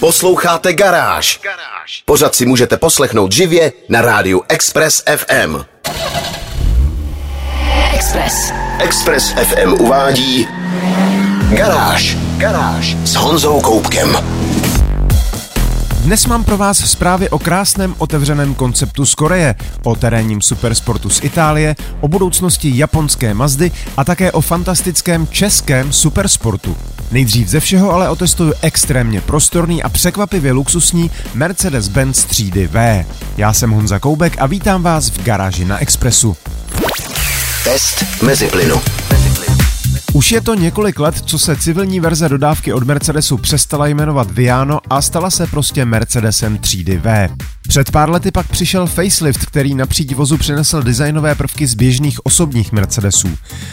Posloucháte Garáž. Pořád si můžete poslechnout živě na rádiu Express FM. Express. Express FM uvádí Garáž. Garáž s Honzou Koupkem. Dnes mám pro vás zprávy o krásném otevřeném konceptu z Koreje, o terénním supersportu z Itálie, o budoucnosti japonské Mazdy a také o fantastickém českém supersportu. Nejdřív ze všeho ale otestuju extrémně prostorný a překvapivě luxusní Mercedes-Benz třídy V. Já jsem Honza Koubek a vítám vás v garáži na Expressu. Test mezi plynu. Už je to několik let, co se civilní verze dodávky od Mercedesu přestala jmenovat Viano a stala se prostě Mercedesem třídy V. Před pár lety pak přišel facelift, který na příď vozu přinesl designové prvky z běžných osobních Mercedesů.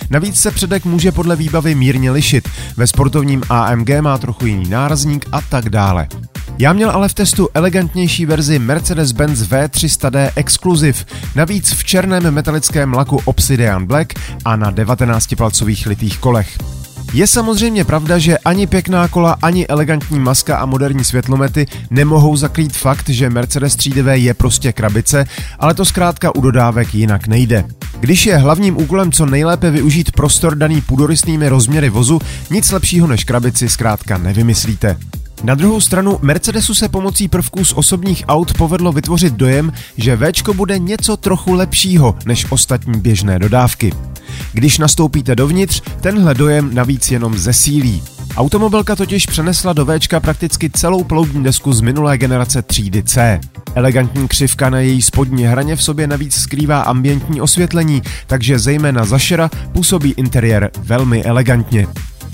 Navíc se předek může podle výbavy mírně lišit, ve sportovním AMG má trochu jiný nárazník a tak dále. Já měl ale v testu elegantnější verzi Mercedes-Benz V300D Exclusive, navíc v černém metalickém laku Obsidian Black a na 19-palcových litých kolech. Je samozřejmě pravda, že ani pěkná kola, ani elegantní maska a moderní světlomety nemohou zakrýt fakt, že Mercedes 3 je prostě krabice, ale to zkrátka u dodávek jinak nejde. Když je hlavním úkolem co nejlépe využít prostor daný půdorysnými rozměry vozu, nic lepšího než krabici zkrátka nevymyslíte. Na druhou stranu Mercedesu se pomocí prvků z osobních aut povedlo vytvořit dojem, že Včko bude něco trochu lepšího než ostatní běžné dodávky. Když nastoupíte dovnitř, tenhle dojem navíc jenom zesílí. Automobilka totiž přenesla do Včka prakticky celou ploudní desku z minulé generace třídy C. Elegantní křivka na její spodní hraně v sobě navíc skrývá ambientní osvětlení, takže zejména za šera působí interiér velmi elegantně.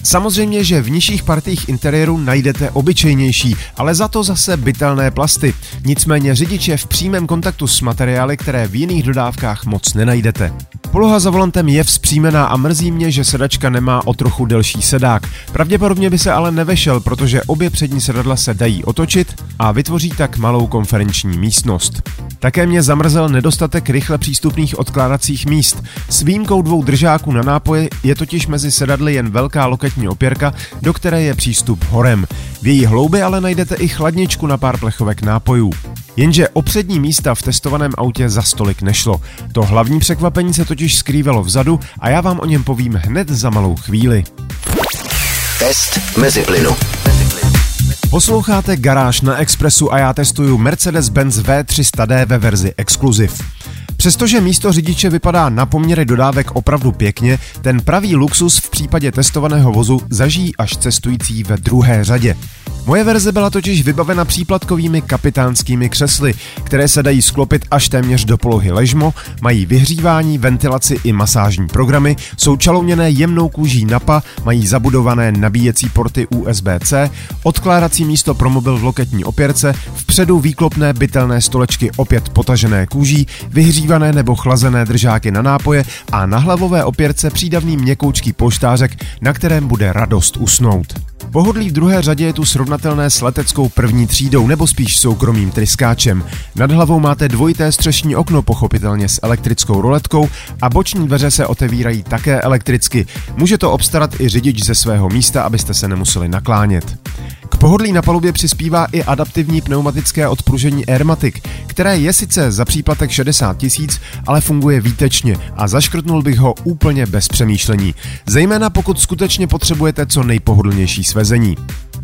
Samozřejmě, že v nižších partích interiéru najdete obyčejnější, ale za to zase bytelné plasty. Nicméně řidič je v přímém kontaktu s materiály, které v jiných dodávkách moc nenajdete. Poloha za volantem je vzpřímená a mrzí mě, že sedačka nemá o trochu delší sedák. Pravděpodobně by se ale nevešel, protože obě přední sedadla se dají otočit a vytvoří tak malou konferenční místnost. Také mě zamrzel nedostatek rychle přístupných odkládacích míst. S výjimkou dvou držáků na nápoje je totiž mezi sedadly jen velká loketní opěrka, do které je přístup horem. V její hloubi ale najdete i chladničku na pár plechovek nápojů. Jenže o přední místa v testovaném autě za stolik nešlo. To hlavní překvapení se totiž skrývalo vzadu a já vám o něm povím hned za malou chvíli. Test mezi plynu. Posloucháte Garáž na Expressu a já testuju Mercedes-Benz V300D ve verzi Exclusive. Přestože místo řidiče vypadá na poměry dodávek opravdu pěkně, ten pravý luxus v případě testovaného vozu zažijí až cestující ve druhé řadě. Moje verze byla totiž vybavena příplatkovými kapitánskými křesly, které se dají sklopit až téměř do polohy ležmo, mají vyhřívání, ventilaci i masážní programy, jsou čalouněné jemnou kůží napa, mají zabudované nabíjecí porty USB-C, odkládací místo pro mobil v loketní opěrce, vpředu výklopné bytelné stolečky opět potažené kůží, vyhřívané nebo chlazené držáky na nápoje a na hlavové opěrce přídavný měkoučký poštářek, na kterém bude radost usnout. Pohodlí v druhé řadě je tu srovnatelné s leteckou první třídou nebo spíš soukromým tryskáčem. Nad hlavou máte dvojité střešní okno, pochopitelně s elektrickou roletkou a boční dveře se otevírají také elektricky. Může to obstarat i řidič ze svého místa, abyste se nemuseli naklánět. K pohodlí na palubě přispívá i adaptivní pneumatické odpružení Airmatic, které je sice za příplatek 60 tisíc, ale funguje výtečně a zaškrtnul bych ho úplně bez přemýšlení. Zejména pokud skutečně potřebujete co nejpohodlnější svezení.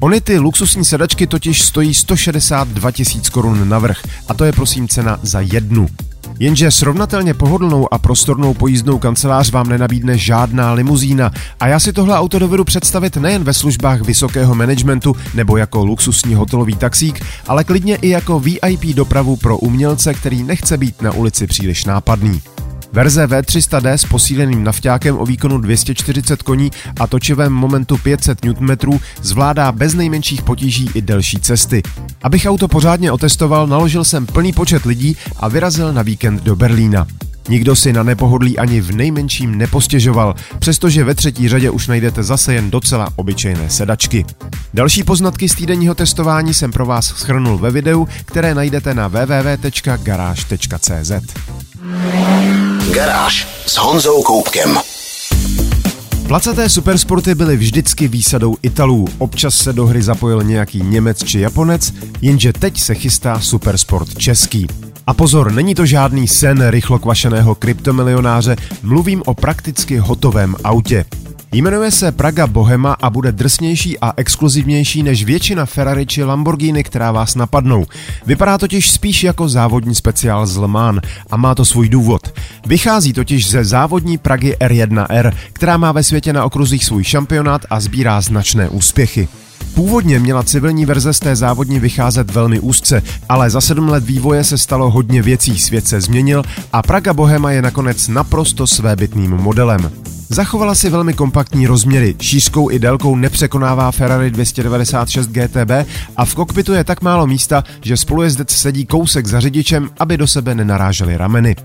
Ony ty luxusní sedačky totiž stojí 162 tisíc korun na vrch a to je prosím cena za jednu. Jenže srovnatelně pohodlnou a prostornou pojízdnou kancelář vám nenabídne žádná limuzína a já si tohle auto dovedu představit nejen ve službách vysokého managementu nebo jako luxusní hotelový taxík, ale klidně i jako VIP dopravu pro umělce, který nechce být na ulici příliš nápadný. Verze V300D s posíleným nafťákem o výkonu 240 koní a točivém momentu 500 Nm zvládá bez nejmenších potíží i delší cesty. Abych auto pořádně otestoval, naložil jsem plný počet lidí a vyrazil na víkend do Berlína. Nikdo si na nepohodlí ani v nejmenším nepostěžoval, přestože ve třetí řadě už najdete zase jen docela obyčejné sedačky. Další poznatky z týdenního testování jsem pro vás schrnul ve videu, které najdete na www.garage.cz. Garáž s Honzou Koupkem. Placaté supersporty byly vždycky výsadou Italů, občas se do hry zapojil nějaký Němec či Japonec, jenže teď se chystá supersport český. A pozor, není to žádný sen rychlo kvašeného kryptomilionáře, mluvím o prakticky hotovém autě. Jmenuje se Praga Bohema a bude drsnější a exkluzivnější než většina Ferrari či Lamborghini, která vás napadnou. Vypadá totiž spíš jako závodní speciál z Le Mans a má to svůj důvod. Vychází totiž ze závodní Pragy R1R, která má ve světě na okruzích svůj šampionát a sbírá značné úspěchy. Původně měla civilní verze z té závodní vycházet velmi úzce, ale za sedm let vývoje se stalo hodně věcí, svět se změnil a Praga Bohema je nakonec naprosto svébytným modelem. Zachovala si velmi kompaktní rozměry, šířkou i délkou nepřekonává Ferrari 296 GTB a v kokpitu je tak málo místa, že spolujezdec sedí kousek za řidičem, aby do sebe nenarážely rameny.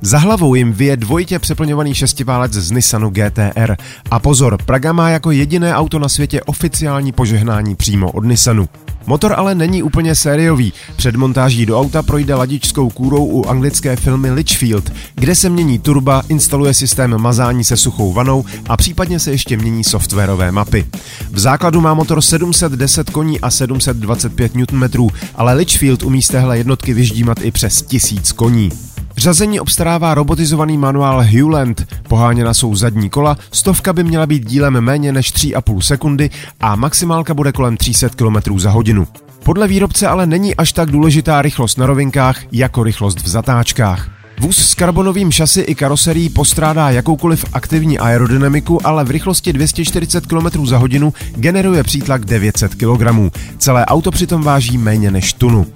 Za hlavou jim vyje dvojitě přeplňovaný šestiválec z Nissanu GTR. A pozor, Praga má jako jediné auto na světě oficiální požehnání přímo od Nissanu. Motor ale není úplně sériový. Před montáží do auta projde ladičskou kůrou u anglické filmy Litchfield, kde se mění turba, instaluje systém mazání se suchou vanou a případně se ještě mění softwarové mapy. V základu má motor 710 koní a 725 Nm, ale Litchfield umí z téhle jednotky vyždímat i přes 1000 koní. Řazení obstarává robotizovaný manuál Hewland, poháněna jsou zadní kola, stovka by měla být dílem méně než 3,5 sekundy a maximálka bude kolem 300 km za hodinu. Podle výrobce ale není až tak důležitá rychlost na rovinkách jako rychlost v zatáčkách. Vůz s karbonovým šasy i karoserií postrádá jakoukoliv aktivní aerodynamiku, ale v rychlosti 240 km za hodinu generuje přítlak 900 kg. Celé auto přitom váží méně než tunu.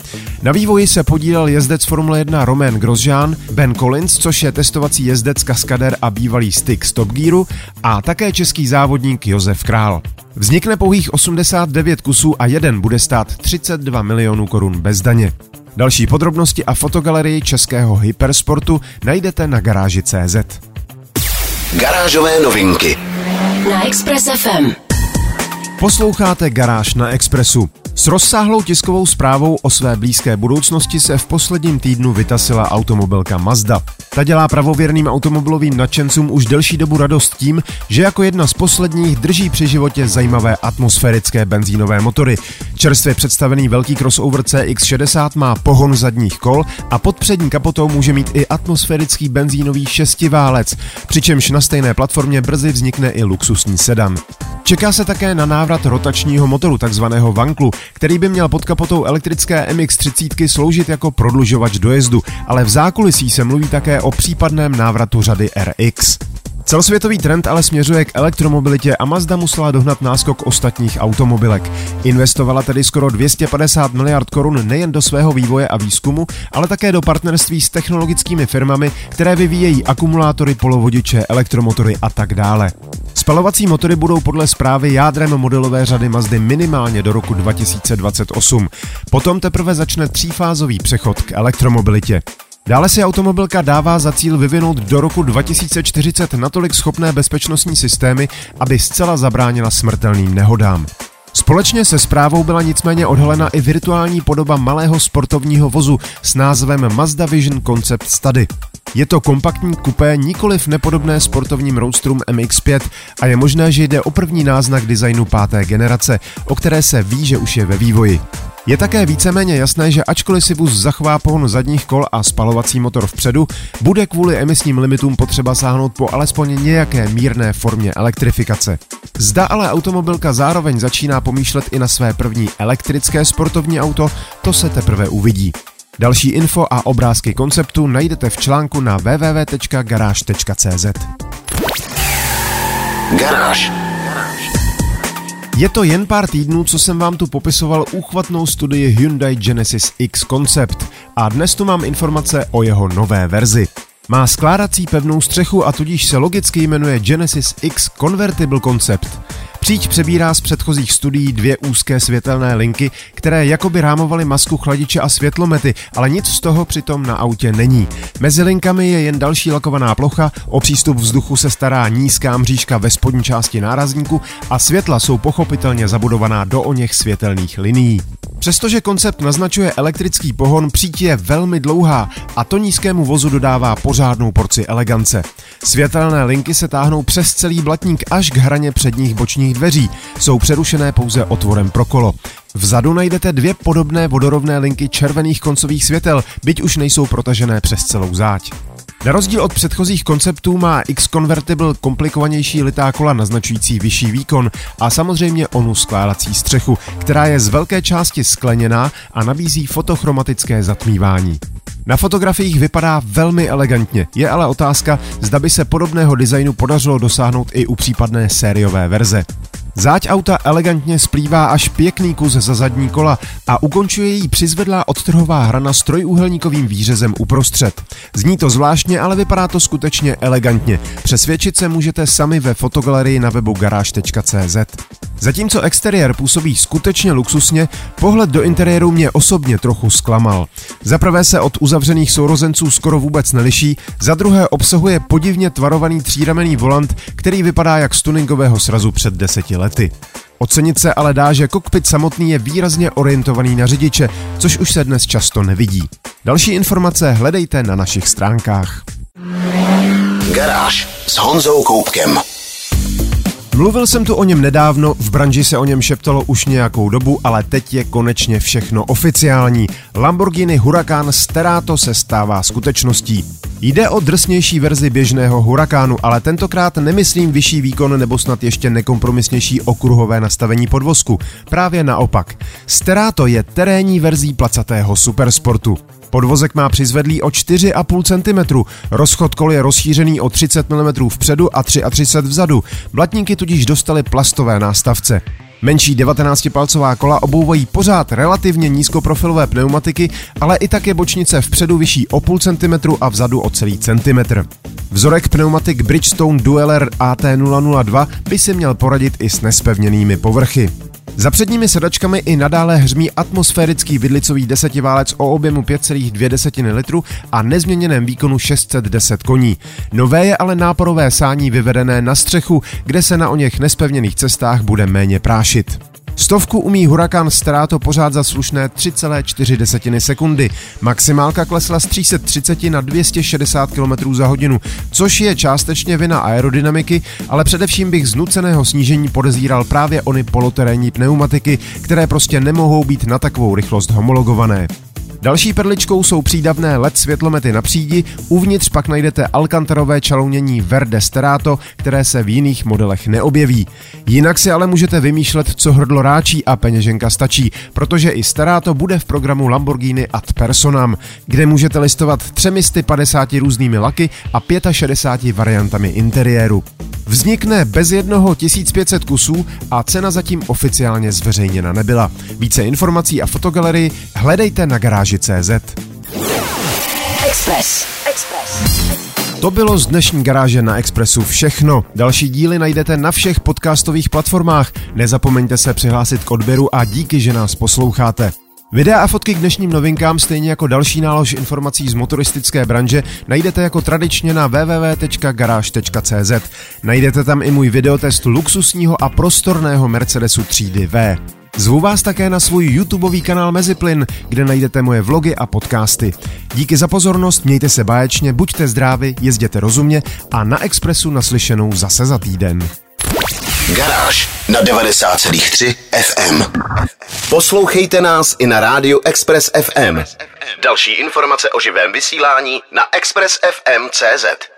Na vývoji se podílel jezdec Formule 1 Romain Grosjean, Ben Collins, což je testovací jezdec Kaskader a bývalý styk z Top Gearu, a také český závodník Josef Král. Vznikne pouhých 89 kusů a jeden bude stát 32 milionů korun bez daně. Další podrobnosti a fotogalerii českého hypersportu najdete na garáži CZ. Garážové novinky na Express FM. Posloucháte Garáž na Expressu. S rozsáhlou tiskovou zprávou o své blízké budoucnosti se v posledním týdnu vytasila automobilka Mazda. Ta dělá pravověrným automobilovým nadšencům už delší dobu radost tím, že jako jedna z posledních drží při životě zajímavé atmosférické benzínové motory. Čerstvě představený velký crossover CX-60 má pohon zadních kol a pod přední kapotou může mít i atmosférický benzínový šestiválec, přičemž na stejné platformě brzy vznikne i luxusní sedan. Čeká se také na návrat rotačního motoru, takzvaného vanklu, který by měl pod kapotou elektrické MX-30 sloužit jako prodlužovač dojezdu, ale v zákulisí se mluví také o případném návratu řady RX. Celosvětový trend ale směřuje k elektromobilitě a Mazda musela dohnat náskok ostatních automobilek. Investovala tedy skoro 250 miliard korun nejen do svého vývoje a výzkumu, ale také do partnerství s technologickými firmami, které vyvíjejí akumulátory, polovodiče, elektromotory a tak dále. Spalovací motory budou podle zprávy jádrem modelové řady Mazdy minimálně do roku 2028. Potom teprve začne třífázový přechod k elektromobilitě. Dále si automobilka dává za cíl vyvinout do roku 2040 natolik schopné bezpečnostní systémy, aby zcela zabránila smrtelným nehodám. Společně se zprávou byla nicméně odhalena i virtuální podoba malého sportovního vozu s názvem Mazda Vision Concept Study. Je to kompaktní kupé, nikoliv nepodobné sportovním roadstrům MX-5 a je možné, že jde o první náznak designu páté generace, o které se ví, že už je ve vývoji. Je také víceméně jasné, že ačkoliv si vůz zachová pohon zadních kol a spalovací motor vpředu, bude kvůli emisním limitům potřeba sáhnout po alespoň nějaké mírné formě elektrifikace. Zda ale automobilka zároveň začíná pomýšlet i na své první elektrické sportovní auto, to se teprve uvidí. Další info a obrázky konceptu najdete v článku na www.garage.cz. Garáž. Je to jen pár týdnů, co jsem vám tu popisoval úchvatnou studii Hyundai Genesis X Concept a dnes tu mám informace o jeho nové verzi. Má skládací pevnou střechu a tudíž se logicky jmenuje Genesis X Convertible Concept. Příč přebírá z předchozích studií dvě úzké světelné linky, které jakoby rámovaly masku chladiče a světlomety, ale nic z toho přitom na autě není. Mezi linkami je jen další lakovaná plocha, o přístup vzduchu se stará nízká mřížka ve spodní části nárazníku a světla jsou pochopitelně zabudovaná do o něch světelných linií. Přestože koncept naznačuje elektrický pohon, přítí je velmi dlouhá a to nízkému vozu dodává pořádnou porci elegance. Světelné linky se táhnou přes celý blatník až k hraně předních bočních dveří. Jsou přerušené pouze otvorem pro kolo. Vzadu najdete dvě podobné vodorovné linky červených koncových světel, byť už nejsou protažené přes celou záď. Na rozdíl od předchozích konceptů má X-Convertible komplikovanější litá kola naznačující vyšší výkon a samozřejmě onu skládací střechu, která je z velké části skleněná a nabízí fotochromatické zatmívání. Na fotografiích vypadá velmi elegantně, je ale otázka, zda by se podobného designu podařilo dosáhnout i u případné sériové verze. Záď auta elegantně splývá až pěkný kus za zadní kola a ukončuje jí přizvedlá odtrhová hrana s trojúhelníkovým výřezem uprostřed. Zní to zvláštně, ale vypadá to skutečně elegantně. Přesvědčit se můžete sami ve fotogalerii na webu garáž.cz. Zatímco exteriér působí skutečně luxusně, pohled do interiéru mě osobně trochu zklamal. Za prvé se od uzavřených sourozenců skoro vůbec neliší, za druhé obsahuje podivně tvarovaný tříramenný volant, který vypadá jak z tuningového srazu před deseti lety. Ocenit se ale dá, že kokpit samotný je výrazně orientovaný na řidiče, což už se dnes často nevidí. Další informace hledejte na našich stránkách. Garáž s Honzou Koupkem. Mluvil jsem tu o něm nedávno, v branži se o něm šeptalo už nějakou dobu, ale teď je konečně všechno oficiální. Lamborghini Huracan Sterato se stává skutečností. Jde o drsnější verzi běžného Hurakánu, ale tentokrát nemyslím vyšší výkon nebo snad ještě nekompromisnější okruhové nastavení podvozku. Právě naopak. Sterato je terénní verzí placatého supersportu. Podvozek má přizvedlý o 4,5 cm, rozchod kol je rozšířený o 30 mm vpředu a 33 vzadu. Blatníky tudíž dostaly plastové nástavce. Menší 19-palcová kola obouvají pořád relativně nízkoprofilové pneumatiky, ale i také bočnice vpředu vyšší o půl centimetru a vzadu o celý centimetr. Vzorek pneumatik Bridgestone Dueler AT002 by si měl poradit i s nespevněnými povrchy. Za předními sedačkami i nadále hřmí atmosférický vidlicový desetiválec o objemu 5,2 litru a nezměněném výkonu 610 koní. Nové je ale náporové sání vyvedené na střechu, kde se na o něch nespevněných cestách bude méně prášit. Stovku umí Huracan Strato pořád za slušné 3,4 sekundy. Maximálka klesla z 330 na 260 km za hodinu, což je částečně vina aerodynamiky, ale především bych z nuceného snížení podezíral právě ony poloterénní pneumatiky, které prostě nemohou být na takovou rychlost homologované. Další perličkou jsou přídavné LED světlomety na přídi, uvnitř pak najdete alkantarové čalounění Verde Sterato, které se v jiných modelech neobjeví. Jinak si ale můžete vymýšlet, co hrdlo ráčí a peněženka stačí, protože i Sterato bude v programu Lamborghini ad personam, kde můžete listovat 350 různými laky a 65 variantami interiéru. Vznikne bez jednoho 1500 kusů a cena zatím oficiálně zveřejněna nebyla. Více informací a fotogalerii hledejte na garáži.cz. Express. Express. To bylo z dnešní garáže na Expressu všechno. Další díly najdete na všech podcastových platformách. Nezapomeňte se přihlásit k odběru a díky, že nás posloucháte. Videa a fotky k dnešním novinkám, stejně jako další nálož informací z motoristické branže, najdete jako tradičně na www.garage.cz. Najdete tam i můj videotest luxusního a prostorného Mercedesu třídy V. Zvu vás také na svůj YouTubeový kanál Meziplyn, kde najdete moje vlogy a podcasty. Díky za pozornost, mějte se báječně, buďte zdraví, jezděte rozumně a na Expressu naslyšenou zase za týden. Garáž na 90,3 FM. Poslouchejte nás i na rádiu Express FM. Další informace o živém vysílání na expressfm.cz.